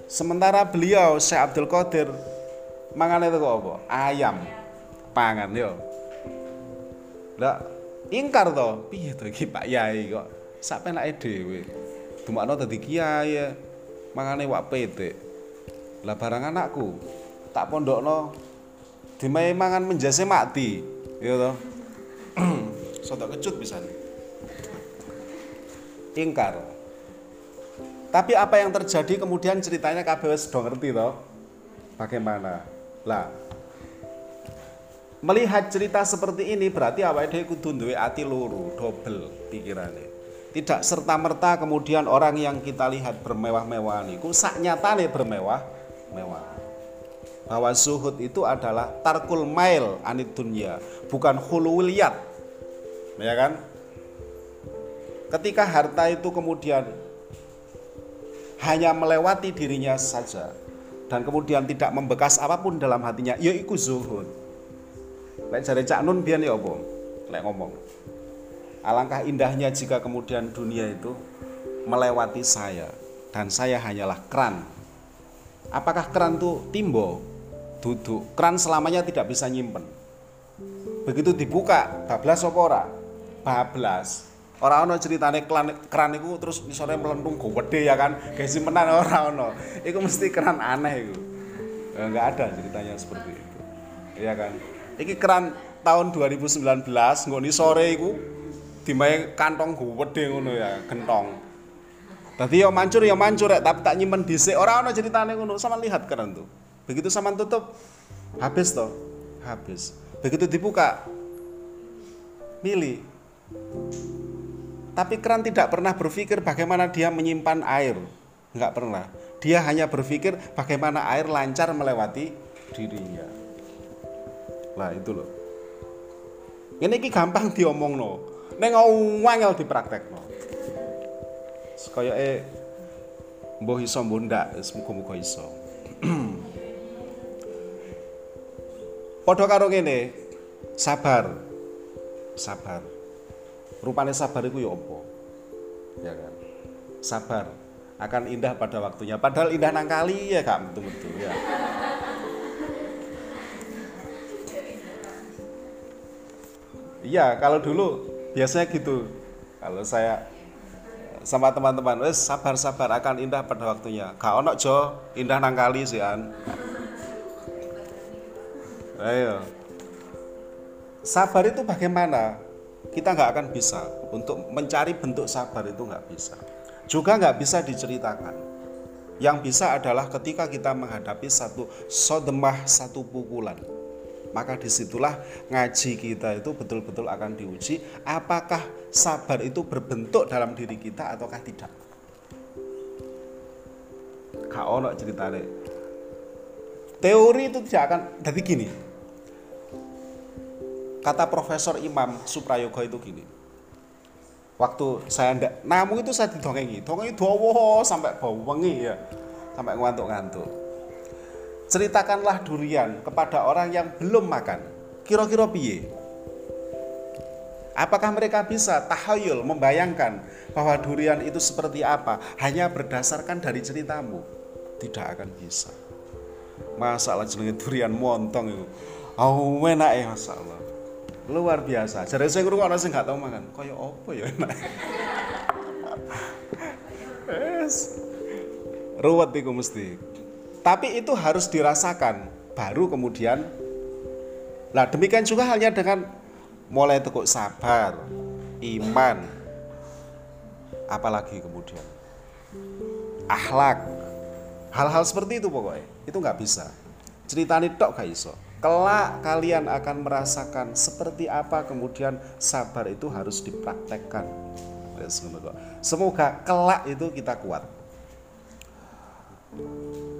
Sementara beliau Syekh Abdul Qadir mangan itu kok apa? Ayam. Pangan yo. Lah ingkar to? Piye to iki Pak Yai kok sak penake dhewe dumakno dadi kiai mangane wak petik lah barang anakku tak pondokno dimae mangan menjase mati Iya toh. Soto kecut bisa ingkar. Tapi apa yang terjadi kemudian ceritanya wis do ngerti toh. Bagaimana? Lah. Melihat cerita seperti ini berarti awake dhewe kudu duwe ati loro, double pikirane. Tidak serta-merta kemudian orang yang kita lihat bermewah-mewah niku sak nyatane bermewah-mewah bahwa zuhud itu adalah tarkul mail anid dunya, bukan khuluwiliyat. Ya kan? Ketika harta itu kemudian hanya melewati dirinya saja dan kemudian tidak membekas apa pun dalam hatinya, ya iku zuhud. Lek jare Cak Nun biyen ya apa? Lek ngomong. Alangkah indahnya jika kemudian dunia itu melewati saya dan saya hanyalah keran. Apakah keran itu timbo? Duduk. Keran selamanya tidak bisa nyimpen. Begitu dibuka, bablas apa ora? Bablas. Orang ono ceritane keran, keran itu terus misalnya melentung gede ya kan, kayak simpenan orang ono. Itu mesti keran aneh itu. Enggak ada ceritanya seperti itu. Iya kan? Iki keran tahun 2019 nggoni sore iku dimae kantong gede ngono ya, gentong. Tadi ya mancur ya mancur ya, tapi tak nyimpen dhisik. Ora ono ceritane ngono, sama lihat keran tuh. Begitu sama tutup habis toh, habis. Begitu dibuka milih tapi keran tidak pernah berpikir bagaimana dia menyimpan air. Enggak pernah. Dia hanya berpikir bagaimana air lancar melewati dirinya. Lah itu loh. Ini gampang diomong no. Neng wangel. Sekaya eh mbuh iso mbuh ndak, muga-muga iso. Padha karo ngene, sabar. Sabar rupanya sabar itu ya apa ya kan sabar akan indah pada waktunya padahal indah nangkali ya kak betul-betul ya Iya, kalau dulu biasanya gitu. Kalau saya sama teman-teman, wes sabar-sabar akan indah pada waktunya. Kak ono jo, indah nangkali sih an. Ayo. Sabar itu bagaimana? kita nggak akan bisa untuk mencari bentuk sabar itu nggak bisa juga nggak bisa diceritakan yang bisa adalah ketika kita menghadapi satu sodemah satu pukulan maka di situlah ngaji kita itu betul-betul akan diuji apakah sabar itu berbentuk dalam diri kita ataukah tidak kak ono ceritanya teori itu tidak akan jadi gini Kata Profesor Imam Suprayoga itu gini. Waktu saya ndak namu itu saya didongengi, dongengi dowo sampai bau wengi ya. Sampai ngantuk-ngantuk. Ceritakanlah durian kepada orang yang belum makan. Kira-kira piye? Apakah mereka bisa tahayul membayangkan bahwa durian itu seperti apa hanya berdasarkan dari ceritamu? Tidak akan bisa. Masalah jenenge durian montong itu. Oh, enak ya masalah luar biasa jadi saya ngurung orang sih nggak tahu makan kaya apa ya enak ruwet itu mesti tapi itu harus dirasakan. Baru kemudian nah demikian juga halnya dengan mulai tekuk sabar iman. Apalagi kemudian akhlak hal-hal seperti itu pokoknya itu nggak bisa. Ceritanya tok gak iso. Kelak kalian akan merasakan seperti apa kemudian sabar itu harus dipraktekkan. Semoga kelak itu kita kuat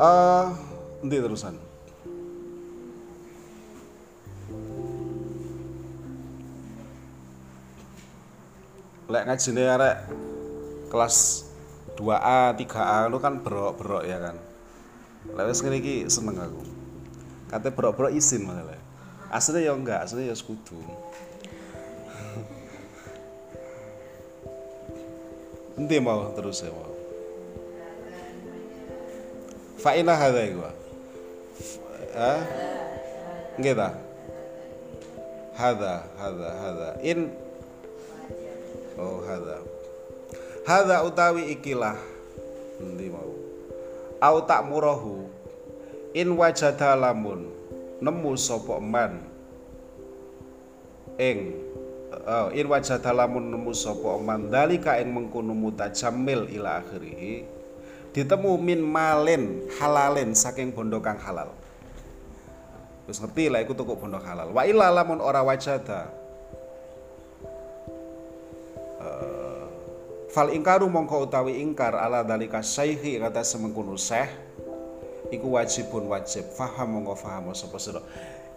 uh, nanti terusan. Lek ngajine arek kelas 2A, 3A lu kan berok-berok ya kan. Lek wis ngene iki seneng aku. Katanya berok-berok izin malah aslinya ya enggak aslinya ya sekutu. Nanti mau terus ya mau fa'ina hadha gua ah nggih ta? Hadha hadha in oh hadha. Hadha utawi ikilah. Nanti mau. Au tak murahu in wajada lamun nemu sapa man. Ing uh, in wajada lamun nemu sapa man dalika ing mengkono mutajammil ila akhirih ditemu min malen halalen saking bondo kang halal. Terus ngerti lah iku tuku bondo halal. Wa illa lamun ora wajada. Uh, fal ingkaru mongko utawi ingkar ala dalika syaihi kata semengkono syekh iku wajibun wajib. Faham monggo faham sapa sira.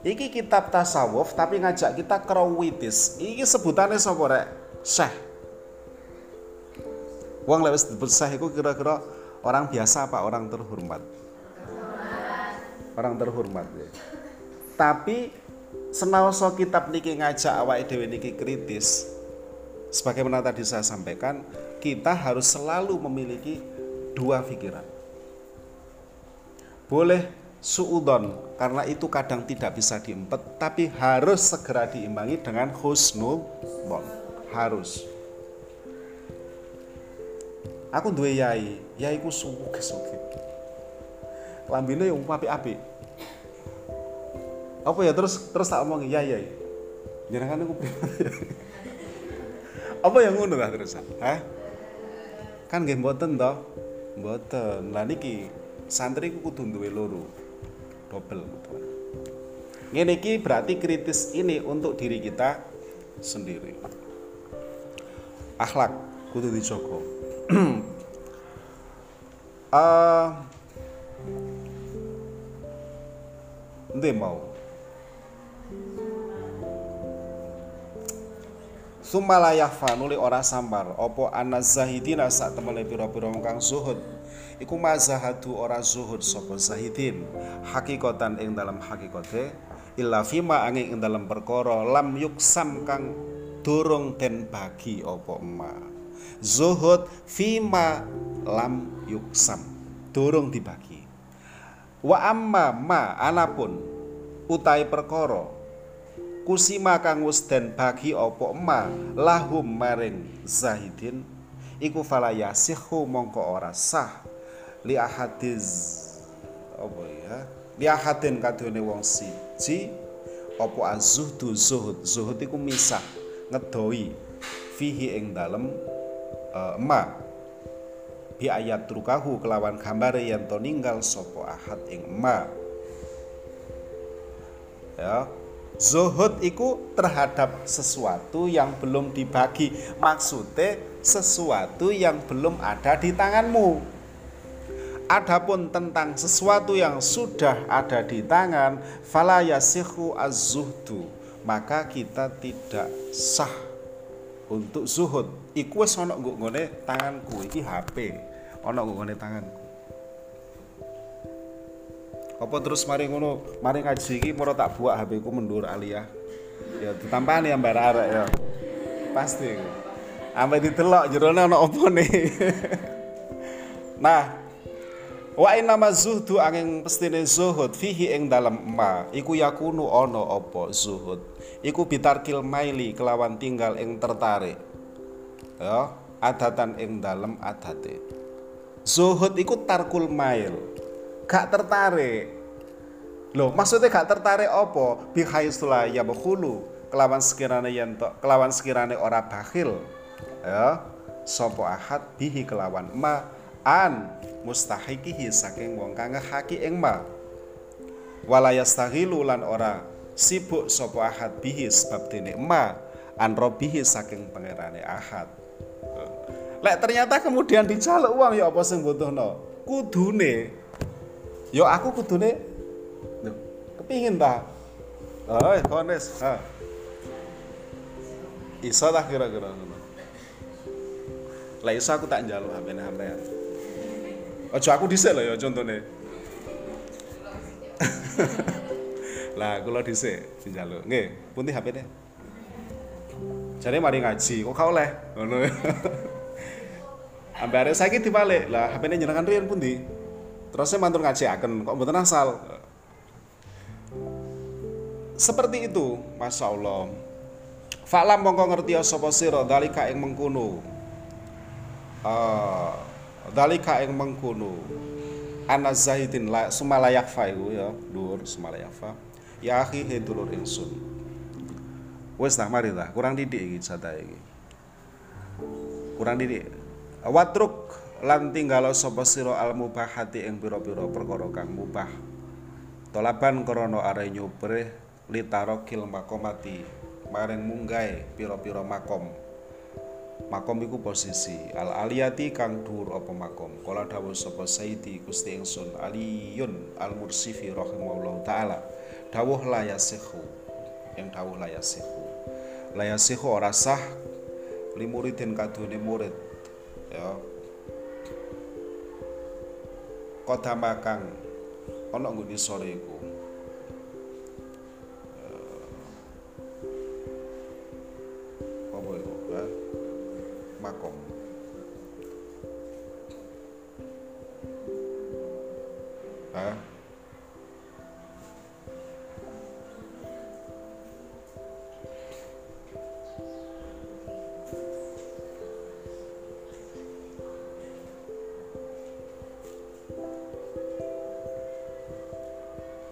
Iki kitab tasawuf tapi ngajak kita krawitis iki sebutannya sapa rek? Syekh wong lewis disebut kira-kira orang biasa apa orang terhormat? Orang terhormat ya. tapi senaoso kitab niki ngajak awake dhewe niki kritis sebagaimana tadi saya sampaikan kita harus selalu memiliki dua pikiran. Boleh suudon karena itu kadang tidak bisa diempet tapi harus segera diimbangi dengan husnul harus. Aku duwe yai yaiku suge-suge lambine yang api-api apa ya terus terus tak omong ya ya jenengan aku apa yang ngono lah terusan hah? Kan nggih mboten to. Mboten. Lah niki santri ku kudu duwe loro. Double ngene iki berarti kritis ini untuk diri kita sendiri. Akhlak kudu dijogo uh, mau. Sumalayah fanuli ora sambar. Opo anas zahidina sak temene pira-pira kang zuhud. Iku mazahadu ora zuhud sapa zahidin. Hakikatan ing dalam hakikate illa fima angin ing dalam perkara lam yuksam kang durung den bagi opo ma zuhud fima lam yuksam durung dibagi. Wa amma ma anapun utai perkara kusima kang wis den bagi apa ma lahum maring zahidin iku fala yasihu mongko ora sah. Li ahadiz apa ya? Li ahadin kadone wong siji apa azzuhdu zuhud. Zuhud iku misah ngedoi fihi ing dalem uh, ma bi ayat trukahu kelawan gambare yen to ninggal sapa ahad ing ma. Ya. Zuhud itu terhadap sesuatu yang belum dibagi. Maksudnya sesuatu yang belum ada di tanganmu. Adapun tentang sesuatu yang sudah ada di tangan Fala yasihu az-zuhdu. Maka kita tidak sah untuk zuhud. Iku wis ana nggone tanganku iki HP ana nggone tanganku apa terus mari ngono? Mari ngaji iki moro tak buak HP ku mundur aliyah ya ditampani ambar arek ya. Pasti. Ampe ditelok jerone ana apa nih? Nah Wa inna zuhdu angin pestine zuhud fihi ing dalam ma. Iku yakunu ono apa zuhud. Iku bitarkil maili kelawan tinggal ing tertarik. Ya adatan ing dalam adate zuhud iku tarkul mail. Gak tertarik. Loh maksudnya gak tertarik apa? Bihaisula ya bakhulu kelawan sekirane yen kelawan sekirane ora bakhil. Ya sapa ahad bihi kelawan ma an mustahikihi saking wong kang ngehaki ing ma. Wala yastaghilu lan ora sibuk sapa ahad bihi sebab dene ma an robihi saking pangerane ahad lek ternyata kemudian dijaluk uang ya apa sing butuhno kudune Yo aku kudune Duh, kepingin ta. Oh, kones. Ha. Iso lah kira-kira ngono. Lah iso aku tak njaluk sampean. Ojo aku dhisik lho ya contone. lah kula dhisik njaluk. Nggih, pundi HP-ne? Jare mari ngaji, kok gak oleh ngono. Ambare saiki dibalik. Lah HP-ne jenengan riyen pundi? terus saya mantur akan kok mboten asal seperti itu Masya Allah Faklam mongko ngerti sapa sira dalika ing mengkono. Uh, dalika ing mengkono. Ana zahidin la sumalayak fa ya, dhuwur sumalayak fa. Ya akhi he dulur ingsun. Wes nah mari lah, kurang didik iki jatah iki. Kurang didik. Watruk lan tinggalo sapa sira al mubahati ing pira-pira perkara kang mubah. Tolaban krana are nyuprih litarokil makomati maring munggae pira-pira makom. Makom iku posisi al aliyati kang dhuwur apa makom. Kala dawuh sapa sayyidi Gusti ingsun aliyun al mursifi rahimahullah taala dawuh layasihu yang dawuh layasihu layasihu ora sah limuridin kadune murid ya. Kota makang ana nggone sore iku? Eh, apa iku makom Hah?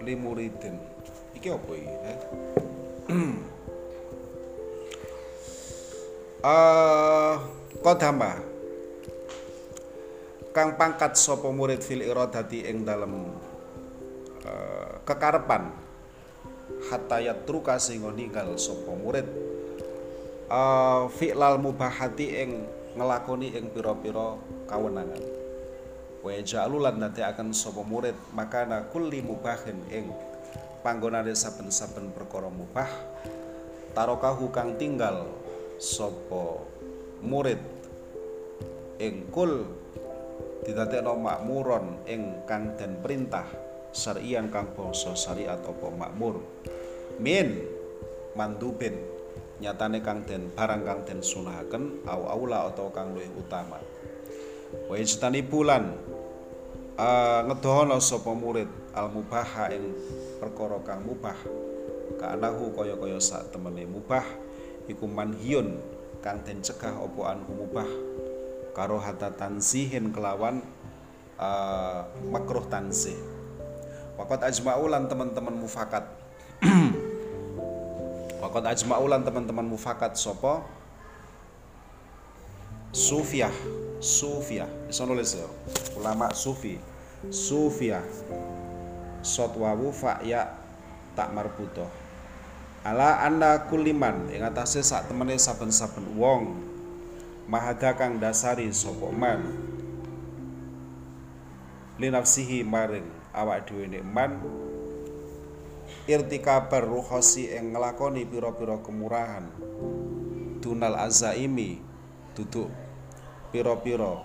Limuridin iki apa iki eh? uh, kodama. Kang pangkat sapa murid fil iradati ing dalem uh, kekarepan. Hatta yatruka sehingga ninggal sapa murid. Uh, fi'lal mubahati ing ngelakoni ing pira-pira kawenangan wa ja'alu lan akan sapa murid makana kulli mubahin ing panggonane saben-saben perkara mubah tarokahu kang tinggal sapa murid. Ing kul didadekno makmuron ing kang den perintah syarian kang bangsa syariat apa makmur. Min mandubin nyatane kang den barang kang den sunahaken au aula atau kang luwih utama. Wa bulan uh, ngedono sapa murid al mubaha ing perkara kang mubah. Kaanahu kaya-kaya sak temene mubah iku manhiyun kang den cegah apa anhu mubah. Karo hatta tansihin kelawan uh, makruh tansih. Wakat ajma'ulan teman-teman mufakat. Wakat ajma'ulan teman-teman mufakat sopo Sufiyah Sufiyah Bisa nulis ya. Ulama Sufi. Sufiyah Sotwawu fa'ya tak marbutoh ala anda kuliman. Ing atase sak temene saben-saben wong. Mahada kang dasari sapa man? Linafsihi maring awak dhewe nek man. Irtikabar ruhosi ing nglakoni pira-pira kemurahan. Dunal azaimi duduk pira-pira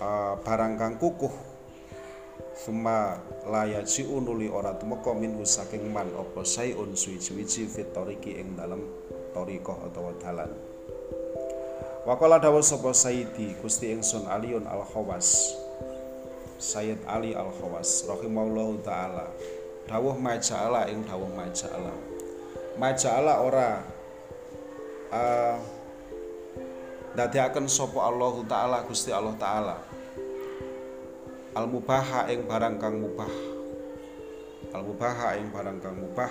uh, barang kang kukuh Suma layak si unuli ora tumeka minhu saking man apa sayun suwi-wiji fit tariki ing dalem tarikah utawa dalan. Wakala dawuh sapa Sayyidi Gusti ingsun Aliun Al Khawas. Sayyid Ali Al Khawas rahimahullahu taala. Dawuh maja'ala ing dawuh maja'ala. Maja'ala ora uh, akan sapa Allah taala Gusti Allah taala. Al mubaha ing barang kang mubah. Al mubaha ing barang kang mubah.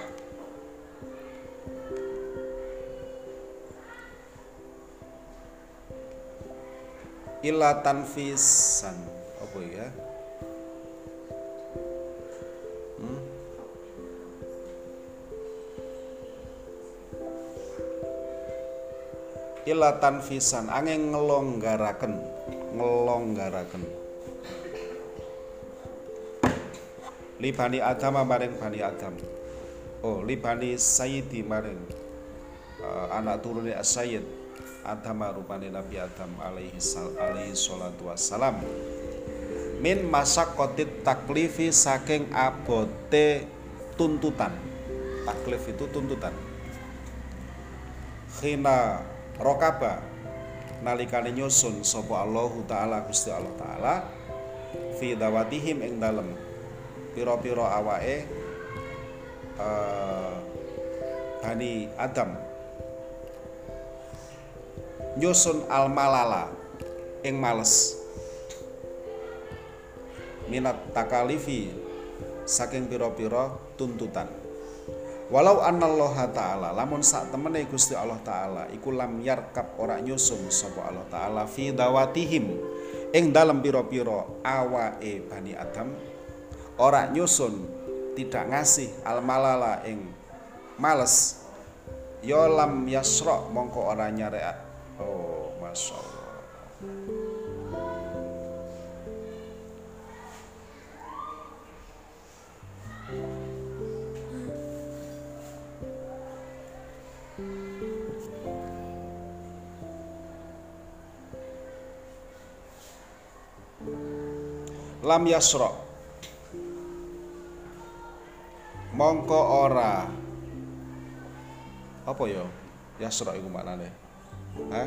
Illa tanfisan. Apa ya illa tanfisan angin ngelonggaraken. Ngelonggaraken. Li bani adam maring bani adam. Oh li bani sayyidi maring uh, anak turune as-sayyid adam rupane nabi adam alaihi sal alaihi salatu wassalam. Min kotit taklifi saking abote tuntutan. Taklif itu tuntutan. Khina rokaba. Nalikane nyusun sapa Allah taala Gusti Allah taala fi dawatihim ing dalem. Piro-piro awake uh, Bani Adam. Nyusun al malala ing males. Minat takalifi saking piro-piro tuntutan Walau anallaha ta'ala lamun sak temene Gusti Allah taala iku lam yarkab ora nyusun sapa Allah taala fi dawatihim. Ing dalem pira-pira awake Bani Adam ora nyusun tidak ngasih al malala ing males. Yo ya lam yasra mongko ora nyare oh masya Allah lam yasro mongko ora. Apa ya? yo yasro iku maknane. Ha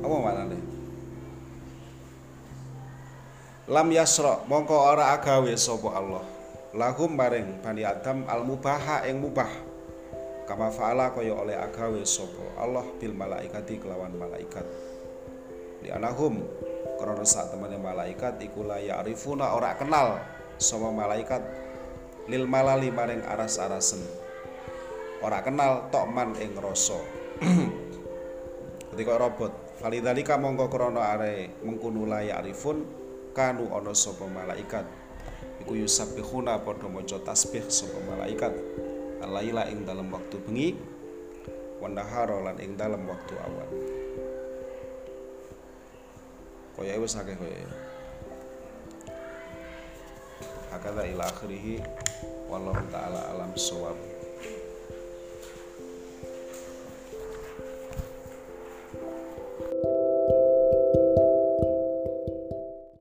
apa maknane? Lam yasro mongko ora agawe sapa Allah. Lahum maring Bani Adam al mubaha yang mubah. Kama faala kaya oleh agawe sapa Allah bil malaikati kelawan malaikat li anahum krana sak temene malaikat iku la ya'rifuna ora kenal sama malaikat. Lil malali maring aras-arasen. Ora kenal tokman ing rasa. Ketika robot falidalika mongko krana are mengkono la ya'rifun kanu ana sapa malaikat. Iku yusabbihuna padha maca tasbih sapa malaikat. Alaila ing dalam waktu bengi wandahara lan ing dalam waktu awan kaya wis akeh kaya hakada ila akhirih wallahu taala alam sawab